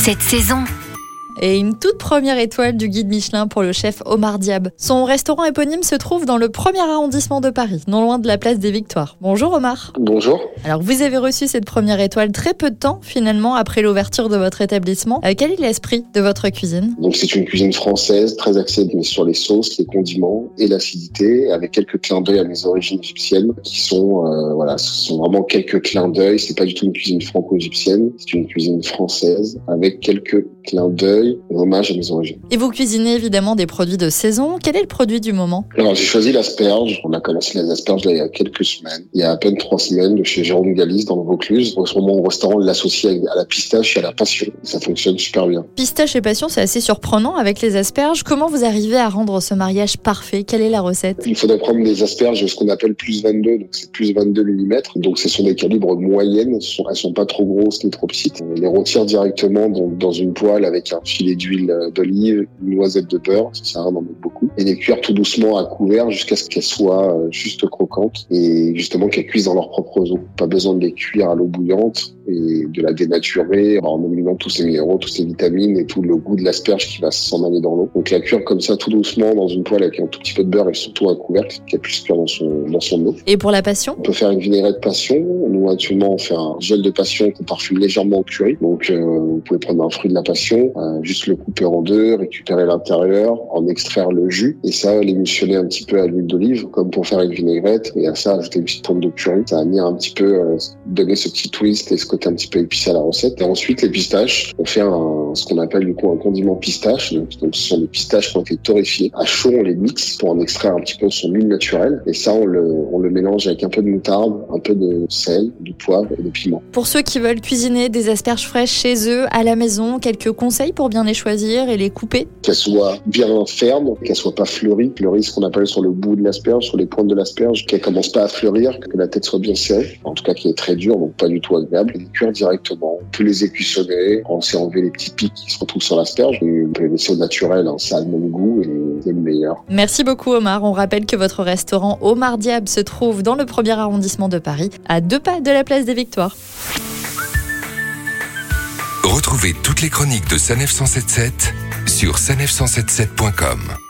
cette saison et une toute première étoile du guide Michelin pour le chef Omar Diab. Son restaurant éponyme se trouve dans le premier arrondissement de Paris, non loin de la place des Victoires. Bonjour Omar. Bonjour. Alors vous avez reçu cette première étoile très peu de temps finalement après l'ouverture de votre établissement. Euh, quel est l'esprit de votre cuisine? Donc c'est une cuisine française très axée sur les sauces, les condiments et l'acidité, avec quelques clins d'œil à mes origines égyptiennes, qui sont euh, voilà, ce sont vraiment quelques clins d'œil. C'est pas du tout une cuisine franco-égyptienne, c'est une cuisine française avec quelques clins d'œil hommage à mes origines. Et vous cuisinez évidemment des produits de saison. Quel est le produit du moment? Alors j'ai choisi l'asperge. On a commencé les asperges là, il y a quelques semaines. Il y a à peine trois semaines de chez Jérôme Galis dans le Vaucluse. Au ce moment, au restaurant, l'associe à la pistache et à la passion. Ça fonctionne super bien. Pistache et passion, c'est assez surprenant avec les asperges. Comment vous arrivez à rendre ce mariage parfait? Quelle est la recette? Il faudrait prendre des asperges, ce qu'on appelle plus 22, donc c'est plus 22 mm. Donc ce sont des calibres moyennes. Elles sont, sont pas trop grosses ni trop petites. On les retire directement dans, dans une poêle avec un filet d'huile d'olive, une noisette de beurre, rien d'en mettre beaucoup, et les cuire tout doucement à couvert jusqu'à ce qu'elles soient euh, juste croquantes et justement qu'elles cuisent dans leur propre eau. Pas besoin de les cuire à l'eau bouillante et de la dénaturer en éliminant tous ces minéraux, toutes ces vitamines et tout le goût de l'asperge qui va s'en aller dans l'eau. Donc la cuire comme ça tout doucement dans une poêle avec un tout petit peu de beurre et surtout un couvercle qu'elle puisse cuire dans son, dans son eau. Et pour la passion? On peut faire une vinaigrette passion. Nous actuellement on fait un gel de passion qu'on parfume légèrement au curry. Donc euh, vous pouvez prendre un fruit de la passion, euh, juste le couper en deux, récupérer l'intérieur, en extraire le jus et ça l'émulsionner un petit peu à l'huile d'olive comme pour faire une vinaigrette et à ça ajouter une petite pointe de curry. Ça va venir un petit peu euh, donner ce petit twist et ce côté un petit peu épicé à la recette. Et ensuite les pistaches, on fait un, ce qu'on appelle du coup un condiment pistache. Donc, ce sont des pistaches qui ont été torréfiées. À chaud on les mixe pour en extraire un petit peu son huile naturelle et ça on le, on le mélange avec un peu de moutarde, un peu de sel, du poivre et de piment. Pour ceux qui veulent cuisiner des asperges fraîches chez eux, à la maison, quelques conseils pour bien les choisir et les couper? Qu'elles soient bien fermes, qu'elles soient pas fleuries. Fleuries, ce qu'on appelle sur le bout de l'asperge, sur les pointes de l'asperge, qu'elles commencent pas à fleurir, que la tête soit bien serrée. En tout cas, qui est très dur, donc pas du tout agréable. Les cuire directement. On peut les écuissonner. On sait enlever les petits qui se retrouvent sur. Et peut les laisser au naturel. Hein. Ça a le même goût et c'est le meilleur. Merci beaucoup, Omar. On rappelle que votre restaurant Omar Diab se trouve dans le premier arrondissement de Paris, à deux pas de la place des Victoires. Retrouvez toutes les chroniques de Sanef 177 sur sanef177.com.